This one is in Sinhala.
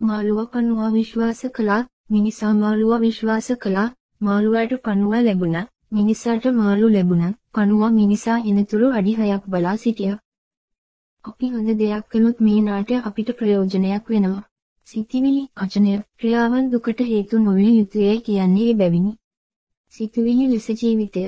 මාළුවා පණුවා විශ්වාස කළා, මිනිසා මාළුවා විශ්වාස කළා, මාළුවාට පණුවා ලැබුණා, මිනිසාට මාළු ලැබුණා, පණුවා මිනිසා එනතුරු අඩි 6ක් බලා සිටියා. අපි හොඳ දෙයක් කළොත් මේ නාට්‍ය අපිට ප්‍රයෝජනයක් වෙනවා. සිතිවිලි, වචනය, ක්‍රියාවන් දුකට හේතු නොවිය යුතුයයි කියන්නේ ඒ බැවිනි. සිතුවිලි ලෙස ජීවිතය